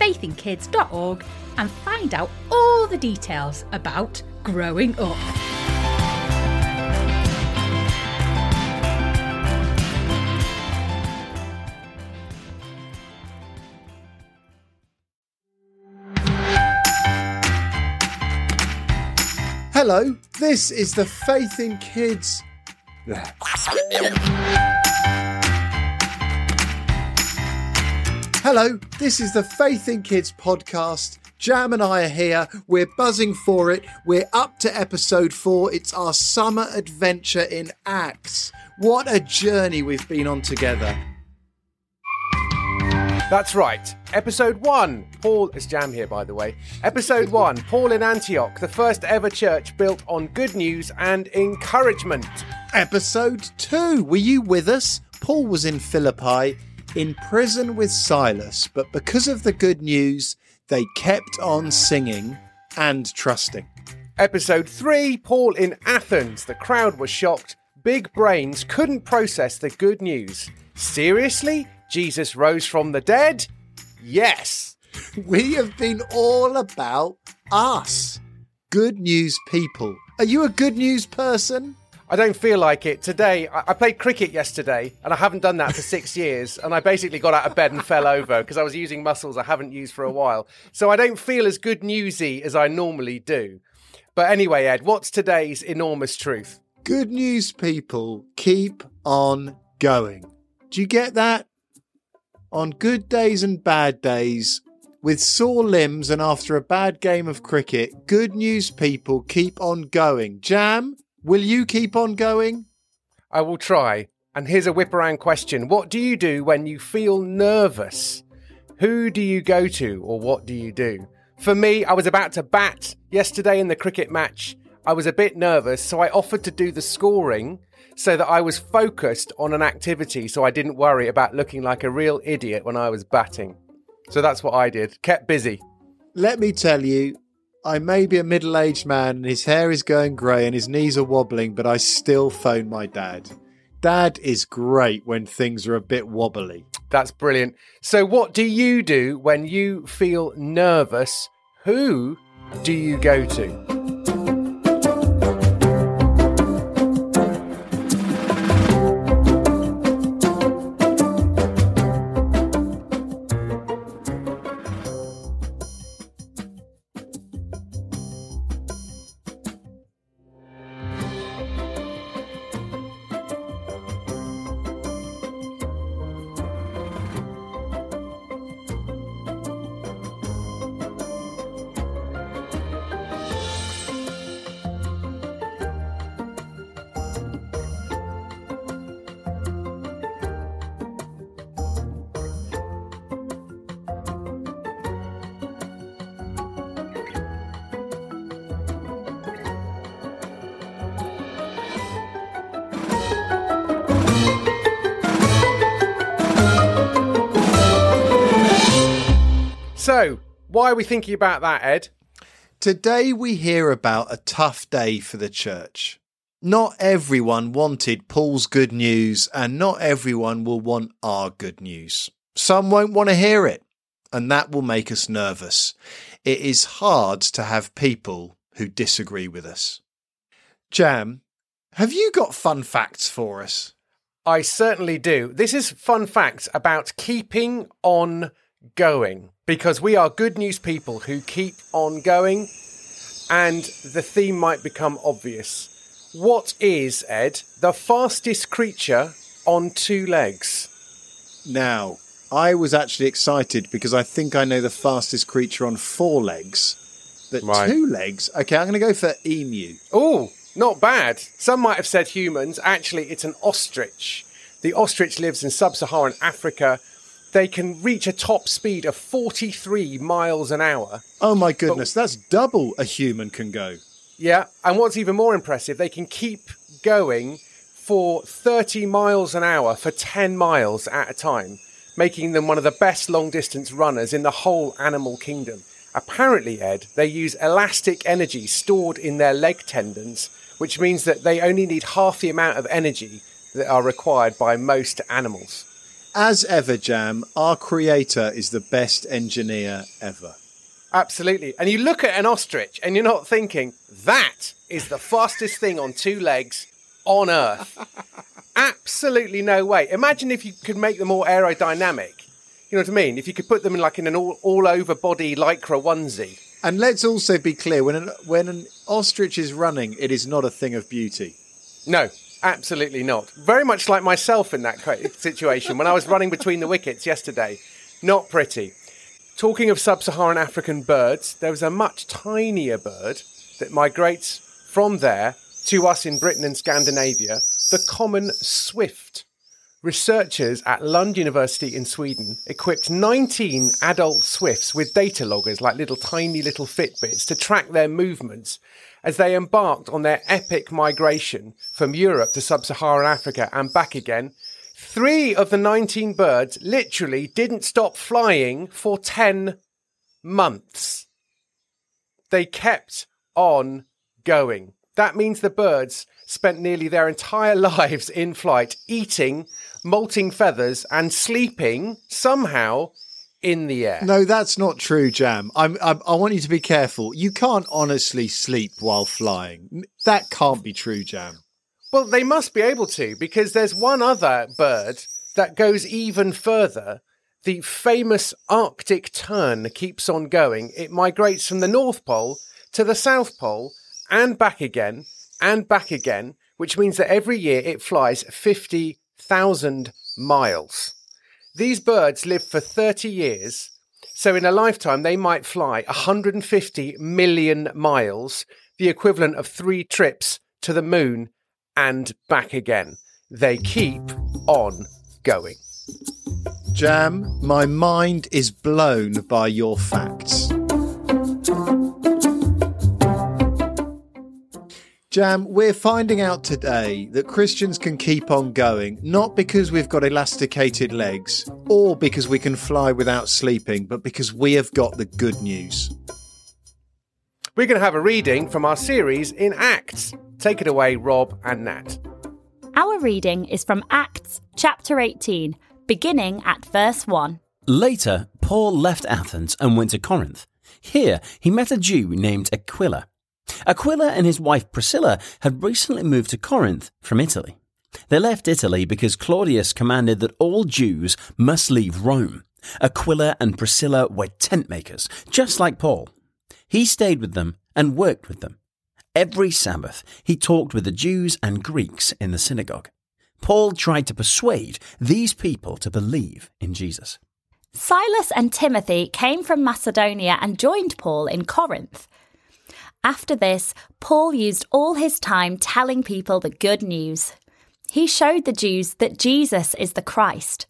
faithinkids.org and find out all the details about growing up. Hello, this is the Faith in Kids. Hello, this is the Faith in Kids podcast. Jam and I are here. We're buzzing for it. We're up to episode four. It's our summer adventure in Acts. What a journey we've been on together. That's right. Episode one. Paul is Jam here, by the way. Episode one. Paul in Antioch, the first ever church built on good news and encouragement. Episode two. Were you with us? Paul was in Philippi in prison with Silas, but because of the good news, they kept on singing and trusting. Episode three. Paul in Athens. The crowd was shocked. Big brains couldn't process the good news. Seriously? Jesus rose from the dead? Yes. We have been all about us. Good news people. Are you a good news person? I don't feel like it. Today, I I played cricket yesterday, and I haven't done that for six years. And I basically got out of bed and fell over because I was using muscles I haven't used for a while. So I don't feel as good newsy as I normally do. But anyway, Ed, what's today's enormous truth? Good news people keep on going. Do you get that? On good days and bad days, with sore limbs and after a bad game of cricket, good news people keep on going. Jam, will you keep on going? I will try. And here's a whip around question What do you do when you feel nervous? Who do you go to, or what do you do? For me, I was about to bat yesterday in the cricket match. I was a bit nervous, so I offered to do the scoring so that I was focused on an activity so I didn't worry about looking like a real idiot when I was batting. So that's what I did. Kept busy. Let me tell you, I may be a middle aged man and his hair is going grey and his knees are wobbling, but I still phone my dad. Dad is great when things are a bit wobbly. That's brilliant. So, what do you do when you feel nervous? Who do you go to? So, why are we thinking about that, Ed? Today we hear about a tough day for the church. Not everyone wanted Paul's good news, and not everyone will want our good news. Some won't want to hear it, and that will make us nervous. It is hard to have people who disagree with us. Jam, have you got fun facts for us? I certainly do. This is fun facts about keeping on going because we are good news people who keep on going, and the theme might become obvious. What is, Ed, the fastest creature on two legs? Now, I was actually excited because I think I know the fastest creature on four legs. But Right. two legs? Okay, I'm going to go for emu. Oh, not bad. Some might have said humans. Actually, it's an ostrich. The ostrich lives in sub Saharan Africa. They can reach a top speed of 43 miles an hour. Oh my goodness, that's double a human can go. Yeah, and what's even more impressive, they can keep going for 30 miles an hour for 10 miles at a time, making them one of the best long distance runners in the whole animal kingdom. Apparently, Ed, they use elastic energy stored in their leg tendons, which means that they only need half the amount of energy that are required by most animals. As ever, Jam, our creator is the best engineer ever. Absolutely. And you look at an ostrich and you're not thinking, that is the fastest thing on two legs on Earth. Absolutely no way. Imagine if you could make them more aerodynamic. You know what I mean? If you could put them in like in an all, all over body lycra onesie. And let's also be clear when an, when an ostrich is running, it is not a thing of beauty. No, absolutely not. Very much like myself in that situation when I was running between the wickets yesterday. Not pretty. Talking of sub Saharan African birds, there was a much tinier bird that migrates from there to us in Britain and Scandinavia, the common swift. Researchers at Lund University in Sweden equipped 19 adult swifts with data loggers, like little tiny little Fitbits, to track their movements as they embarked on their epic migration from Europe to sub Saharan Africa and back again. Three of the 19 birds literally didn't stop flying for 10 months. They kept on going. That means the birds spent nearly their entire lives in flight, eating, molting feathers, and sleeping somehow in the air. No, that's not true, Jam. I'm, I'm, I want you to be careful. You can't honestly sleep while flying. That can't be true, Jam. Well, they must be able to because there's one other bird that goes even further. The famous Arctic tern keeps on going. It migrates from the North Pole to the South Pole and back again and back again, which means that every year it flies 50,000 miles. These birds live for 30 years, so in a lifetime they might fly 150 million miles, the equivalent of three trips to the moon and back again. They keep on going. Jam, my mind is blown by your facts. Jam, we're finding out today that Christians can keep on going, not because we've got elasticated legs or because we can fly without sleeping, but because we have got the good news. We're going to have a reading from our series in Acts. Take it away, Rob and Nat. Our reading is from Acts chapter 18, beginning at verse 1. Later, Paul left Athens and went to Corinth. Here, he met a Jew named Aquila. Aquila and his wife Priscilla had recently moved to Corinth from Italy. They left Italy because Claudius commanded that all Jews must leave Rome. Aquila and Priscilla were tent makers, just like Paul. He stayed with them and worked with them. Every Sabbath, he talked with the Jews and Greeks in the synagogue. Paul tried to persuade these people to believe in Jesus. Silas and Timothy came from Macedonia and joined Paul in Corinth. After this, Paul used all his time telling people the good news. He showed the Jews that Jesus is the Christ.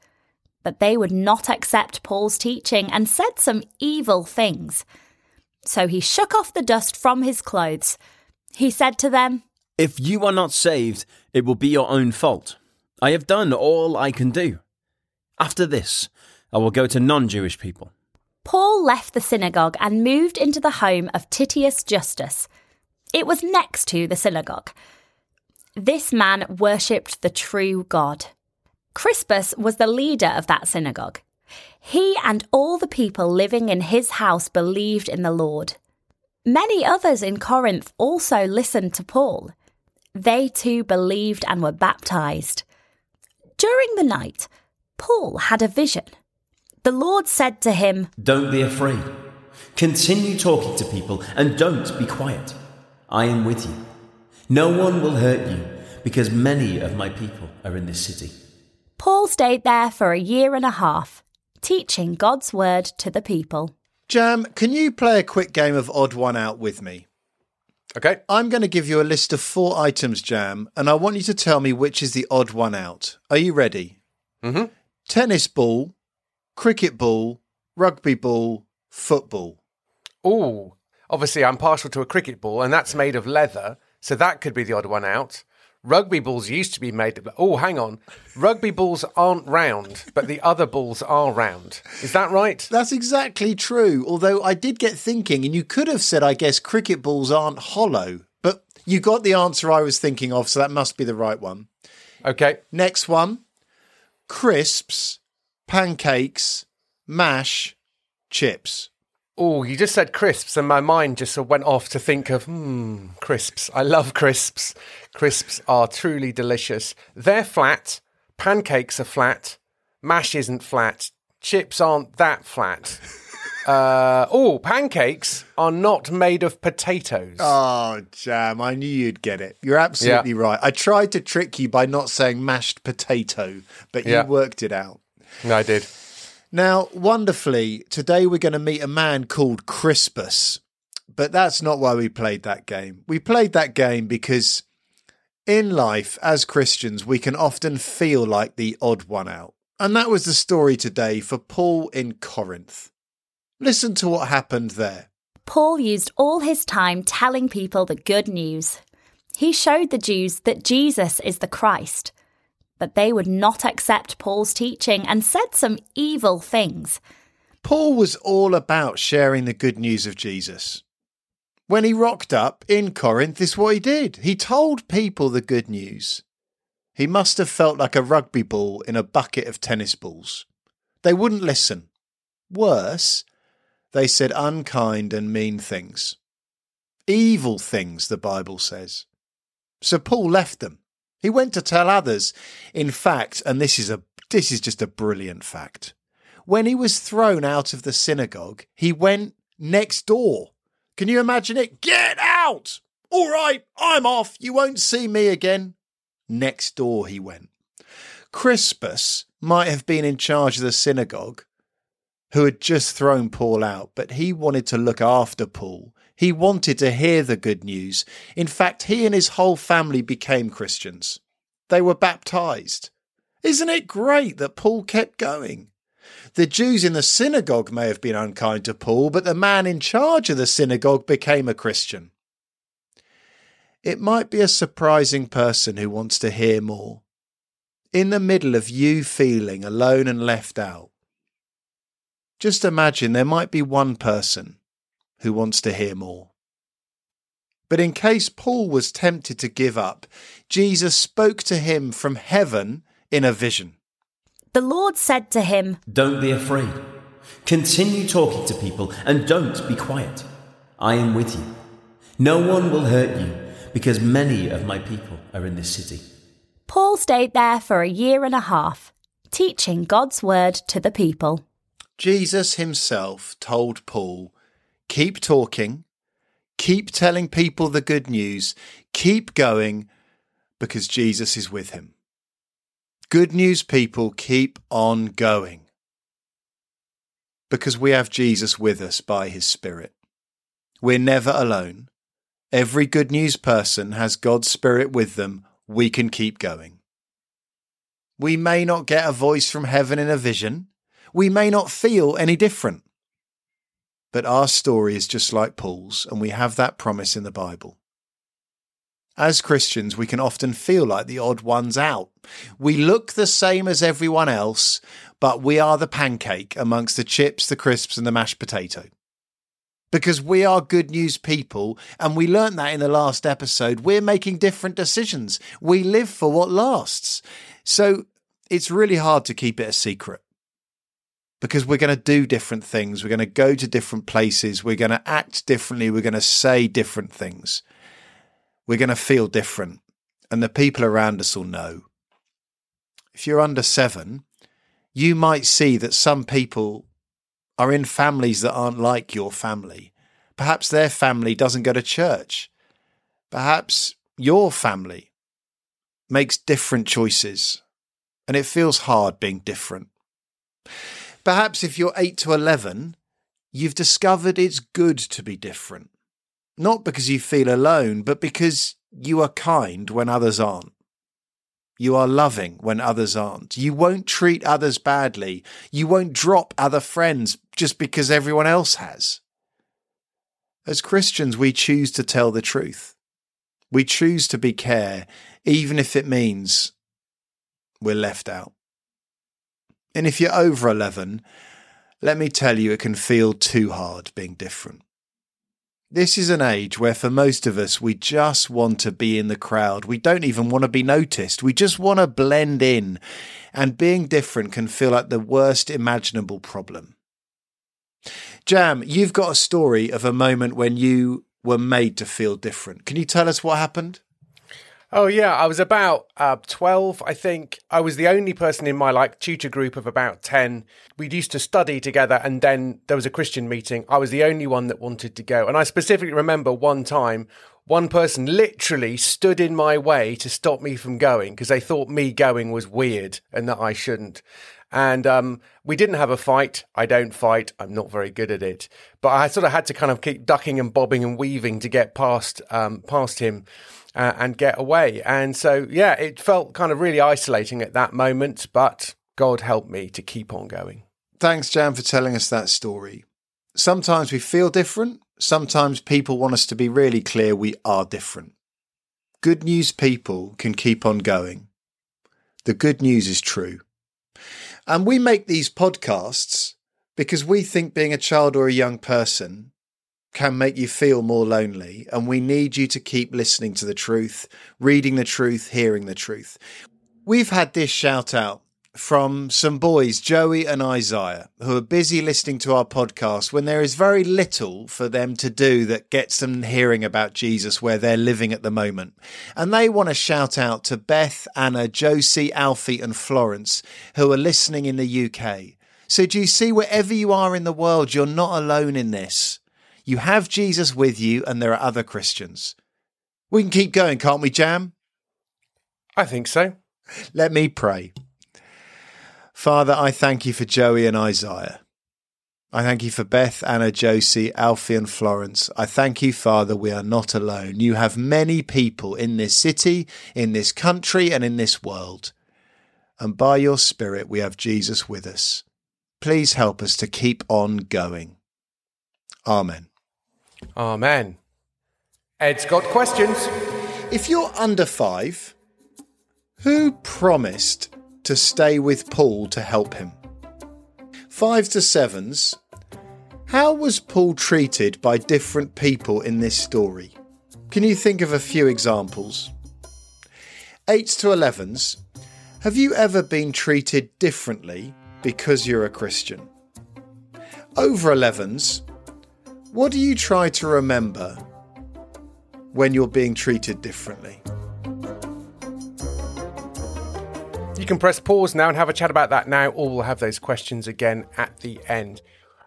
But they would not accept Paul's teaching and said some evil things. So he shook off the dust from his clothes. He said to them, If you are not saved, it will be your own fault. I have done all I can do. After this, I will go to non Jewish people. Paul left the synagogue and moved into the home of Titius Justus. It was next to the synagogue. This man worshipped the true God. Crispus was the leader of that synagogue. He and all the people living in his house believed in the Lord. Many others in Corinth also listened to Paul. They too believed and were baptized. During the night, Paul had a vision. The Lord said to him, Don't be afraid. Continue talking to people and don't be quiet. I am with you. No one will hurt you because many of my people are in this city. Paul stayed there for a year and a half, teaching God's word to the people. Jam, can you play a quick game of Odd One Out with me? Okay. I'm going to give you a list of four items, Jam, and I want you to tell me which is the odd one out. Are you ready? Mm-hmm. Tennis ball, cricket ball, rugby ball, football. Oh, Obviously, I'm partial to a cricket ball, and that's made of leather, so that could be the odd one out. Rugby balls used to be made of. Oh, hang on. Rugby balls aren't round, but the other balls are round. Is that right? That's exactly true. Although I did get thinking, and you could have said, I guess, cricket balls aren't hollow, but you got the answer I was thinking of, so that must be the right one. Okay. Next one crisps, pancakes, mash, chips. Oh, you just said crisps, and my mind just sort of went off to think of, hmm, crisps. I love crisps. Crisps are truly delicious. They're flat. Pancakes are flat. Mash isn't flat. Chips aren't that flat. Uh, oh, pancakes are not made of potatoes. Oh, Jam, I knew you'd get it. You're absolutely right. I tried to trick you by not saying mashed potato, but you Yeah. worked it out. No, I did. Now, wonderfully, today we're going to meet a man called Crispus. But that's not why we played that game. We played that game because in life, as Christians, we can often feel like the odd one out. And that was the story today for Paul in Corinth. Listen to what happened there. Paul used all his time telling people the good news. He showed the Jews that Jesus is the Christ. But they would not accept Paul's teaching and said some evil things. Paul was all about sharing the good news of Jesus. When he rocked up in Corinth, this is what he did. He told people the good news. He must have felt like a rugby ball in a bucket of tennis balls. They wouldn't listen. Worse, they said unkind and mean things. Evil things, the Bible says. So Paul left them. He went to tell others. In fact, and this is a this is just a brilliant fact. When he was thrown out of the synagogue, he went next door. Can you imagine it? Get out! All right, I'm off. You won't see me again. Next door he went. Crispus might have been in charge of the synagogue who had just thrown Paul out, but he wanted to look after Paul. He wanted to hear the good news. In fact, he and his whole family became Christians. They were baptized. Isn't it great that Paul kept going? The Jews in the synagogue may have been unkind to Paul, but the man in charge of the synagogue became a Christian. It might be a surprising person who wants to hear more. In the middle of you feeling alone and left out, just imagine there might be one person who wants to hear more. But in case Paul was tempted to give up, Jesus spoke to him from heaven in a vision. The Lord said to him, Don't be afraid. Continue talking to people and don't be quiet. I am with you. No one will hurt you because many of my people are in this city. Paul stayed there for a year and a half, teaching God's word to the people. Jesus himself told Paul, Keep talking, keep telling people the good news, keep going, because Jesus is with him. Good news, people, keep on going. Because we have Jesus with us by his Spirit. We're never alone. Every good news person has God's Spirit with them. We can keep going. We may not get a voice from heaven in a vision. We may not feel any different. But our story is just like Paul's, and we have that promise in the Bible. As Christians, we can often feel like the odd ones out. We look the same as everyone else, but we are the pancake amongst the chips, the crisps, and the mashed potato. Because we are good news people, and we learnt that in the last episode, we're making different decisions. We live for what lasts. So it's really hard to keep it a secret because we're going to do different things. We're going to go to different places. We're going to act differently. We're going to say different things. We're going to feel different. And the people around us will know. If you're under seven, you might see that some people are in families that aren't like your family. Perhaps their family doesn't go to church. Perhaps your family makes different choices and it feels hard being different. Perhaps if you're 8 to 11, you've discovered it's good to be different. Not because you feel alone, but because you are kind when others aren't. You are loving when others aren't. You won't treat others badly. You won't drop other friends just because everyone else has. As Christians, we choose to tell the truth. We choose to be care, even if it means we're left out. And if you're over 11, let me tell you, it can feel too hard being different. This is an age where, for most of us, we just want to be in the crowd. We don't even want to be noticed. We just want to blend in. And being different can feel like the worst imaginable problem. Jam, you've got a story of a moment when you were made to feel different. Can you tell us what happened? Oh yeah, I was about uh, twelve, I think. I was the only person in my like tutor group of about ten. We'd used to study together, and then there was a Christian meeting. I was the only one that wanted to go, and I specifically remember one time one person literally stood in my way to stop me from going because they thought me going was weird and that I shouldn't. And um, we didn't have a fight. I don't fight. I'm not very good at it. But I sort of had to kind of keep ducking and bobbing and weaving to get past um, past him uh, and get away. And so, yeah, it felt kind of really isolating at that moment, but God helped me to keep on going. Thanks, Jam, for telling us that story. Sometimes we feel different. Sometimes people want us to be really clear we are different. Good news people can keep on going. The good news is true. And we make these podcasts because we think being a child or a young person can make you feel more lonely. And we need you to keep listening to the truth, reading the truth, hearing the truth. We've had this shout out from some boys, Joey and Isaiah, who are busy listening to our podcast when there is very little for them to do that gets them hearing about Jesus where they're living at the moment. And they want to shout out to Beth, Anna, Josie, Alfie, and Florence, who are listening in the UK. So do you see, wherever you are in the world, you're not alone in this. You have Jesus with you, and there are other Christians. We can keep going, can't we, Jam? I think so. Let me pray. Father, I thank you for Joey and Isaiah. I thank you for Beth, Anna, Josie, Alfie, and Florence. I thank you, Father, we are not alone. You have many people in this city, in this country, and in this world. And by your Spirit, we have Jesus with us. Please help us to keep on going. Amen. Amen. Ed's got questions. If you're under five, who promised to stay with Paul to help him? Five to sevens, how was Paul treated by different people in this story? Can you think of a few examples? Eights to elevens, have you ever been treated differently because you're a Christian? Over 11s, what do you try to remember when you're being treated differently? You can press pause now and have a chat about that now, or we'll have those questions again at the end.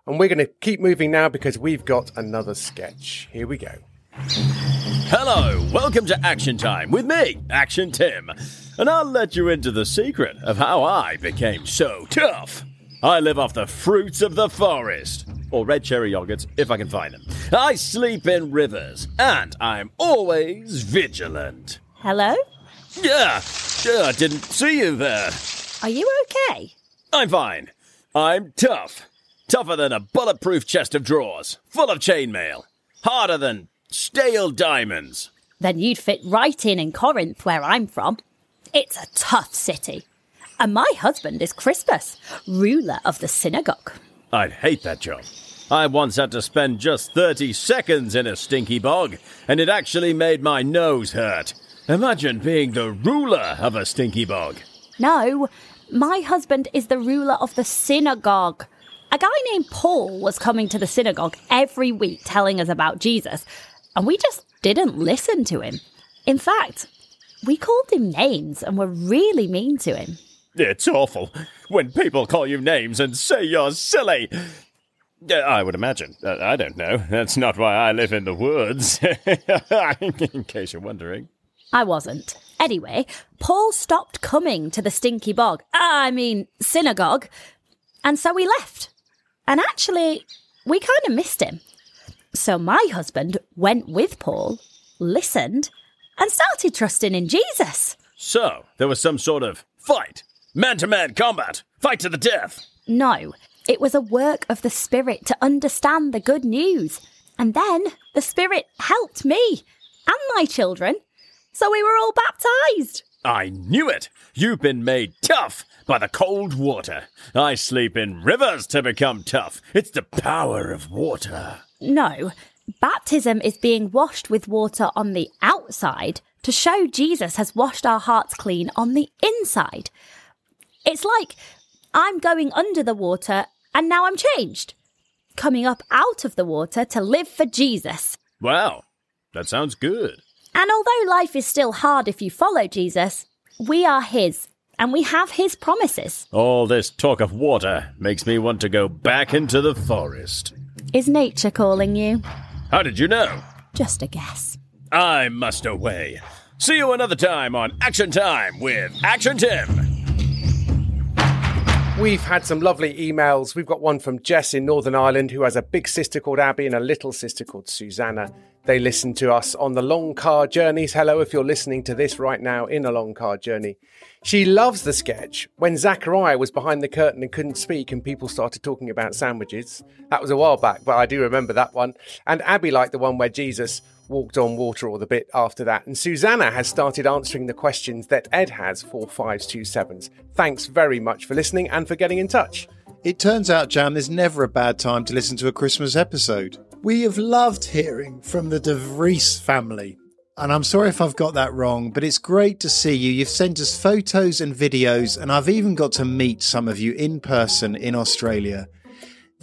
And we're going to keep moving now because we've got another sketch. Here we go. Hello, welcome to Action Time with me, Action Tim. And I'll let you into the secret of how I became so tough. I live off the fruits of the forest, or red cherry yogurts if I can find them. I sleep in rivers, and I'm always vigilant. Hello? Yeah, yeah, I didn't see you there. Are you okay? I'm fine. I'm tough. Tougher than a bulletproof chest of drawers, full of chainmail. Harder than stale diamonds. Then you'd fit right in in Corinth, where I'm from. It's a tough city. And my husband is Crispus, ruler of the synagogue. I'd hate that job. I once had to spend just 30 seconds in a stinky bog, and it actually made my nose hurt. Imagine being the ruler of a stinky bog. No, my husband is the ruler of the synagogue. A guy named Paul was coming to the synagogue every week telling us about Jesus, and we just didn't listen to him. In fact, we called him names and were really mean to him. It's awful when people call you names and say you're silly. I would imagine. Uh, I don't know. That's not why I live in the woods. in case you're wondering. I wasn't. Anyway, Paul stopped coming to the stinky bog. I mean, synagogue. And so we left. And actually, we kind of missed him. So my husband went with Paul, listened, and started trusting in Jesus. So, there was some sort of fight, man to man combat, fight to the death. No, it was a work of the Spirit to understand the good news. And then the Spirit helped me and my children. So we were all baptized. I knew it! You've been made tough by the cold water. I sleep in rivers to become tough. It's the power of water. No, baptism is being washed with water on the outside to show Jesus has washed our hearts clean on the inside. It's like I'm going under the water and now I'm changed. Coming up out of the water to live for Jesus. Wow, that sounds good. And although life is still hard if you follow Jesus, we are His and we have His promises. All this talk of water makes me want to go back into the forest. Is nature calling you? How did you know? Just a guess. I must away. See you another time on Action Time with Action Tim. We've had some lovely emails. We've got one from Jess in Northern Ireland who has a big sister called Abby and a little sister called Susanna. They listen to us on the long car journeys. Hello, if you're listening to this right now in a long car journey. She loves the sketch when Zachariah was behind the curtain and couldn't speak and people started talking about sandwiches. That was a while back, but I do remember that one. And Abby liked the one where Jesus walked on water or the bit after that. And Susanna has started answering the questions that Ed has for 527s. Thanks very much for listening and for getting in touch. It turns out, Jam, there's never a bad time to listen to a Christmas episode. We have loved hearing from the De Vries family. And I'm sorry if I've got that wrong, but it's great to see you. You've sent us photos and videos, and I've even got to meet some of you in person in Australia.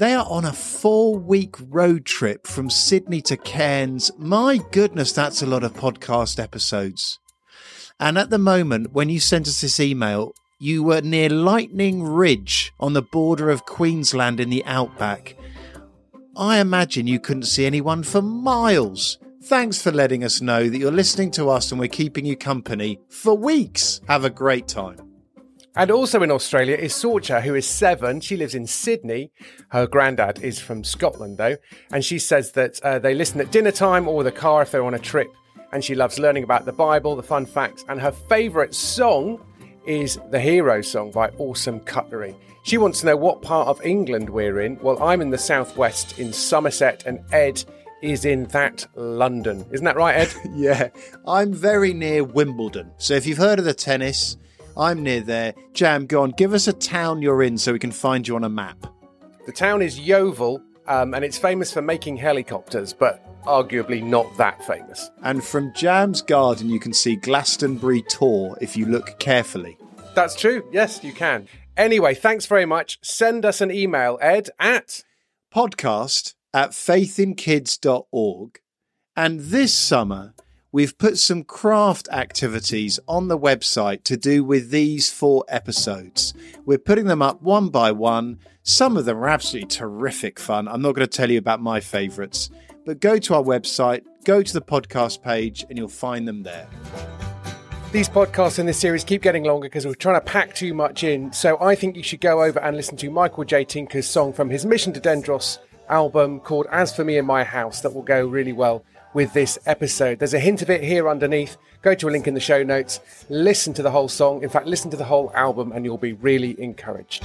They are on a four week road trip from Sydney to Cairns. My goodness, that's a lot of podcast episodes. And at the moment, when you sent us this email, you were near Lightning Ridge on the border of Queensland in the outback. I imagine you couldn't see anyone for miles. Thanks for letting us know that you're listening to us and we're keeping you company for weeks. Have a great time. And also in Australia is Sorcha, who is seven. She lives in Sydney. Her granddad is from Scotland, though. And she says that uh, they listen at dinner time or the car if they're on a trip. And she loves learning about the Bible, the fun facts. And her favourite song is the Hero song by Awesome Cutlery. She wants to know what part of England we're in. Well, I'm in the southwest in Somerset, and Ed is in that London. Isn't that right, Ed? yeah, I'm very near Wimbledon. So if you've heard of the tennis, I'm near there. Jam, go on, give us a town you're in so we can find you on a map. The town is Yeovil, um, and it's famous for making helicopters, but arguably not that famous. And from Jam's garden, you can see Glastonbury Tor if you look carefully. That's true. Yes, you can. Anyway, thanks very much. Send us an email, Ed, at podcast at faithinkids.org. And this summer, we've put some craft activities on the website to do with these four episodes. We're putting them up one by one. Some of them are absolutely terrific fun. I'm not going to tell you about my favourites, but go to our website, go to the podcast page, and you'll find them there. These podcasts in this series keep getting longer because we're trying to pack too much in. So I think you should go over and listen to Michael J. Tinker's song from his Mission to Dendros album called As For Me and My House that will go really well with this episode. There's a hint of it here underneath. Go to a link in the show notes, listen to the whole song. In fact, listen to the whole album and you'll be really encouraged.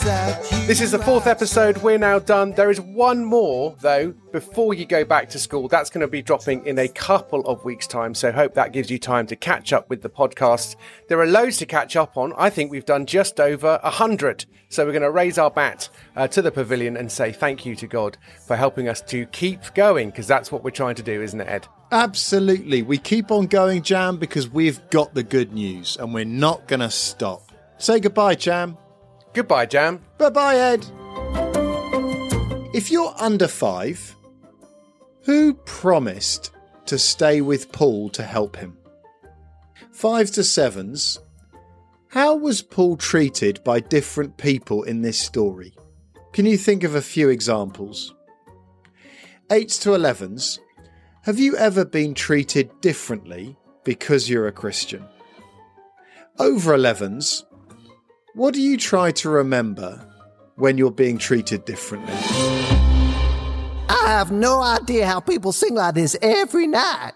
This is the fourth episode. We're now done. There is one more, though, before you go back to school. That's going to be dropping in a couple of weeks' time. So, hope that gives you time to catch up with the podcast. There are loads to catch up on. I think we've done just over a hundred. So, we're going to raise our bat uh, to the pavilion and say thank you to God for helping us to keep going, because that's what we're trying to do, isn't it, Ed? Absolutely. We keep on going, Jam, because we've got the good news and we're not going to stop. Say goodbye, Jam. Goodbye, Jam. Bye bye, Ed. If you're under five, who promised to stay with Paul to help him? Fives to sevens, How was Paul treated by different people in this story? Can you think of a few examples? 8s to 11s, have you ever been treated differently because you're a Christian? Over 11s, what do you try to remember when you're being treated differently? I have no idea how people sing like this every night.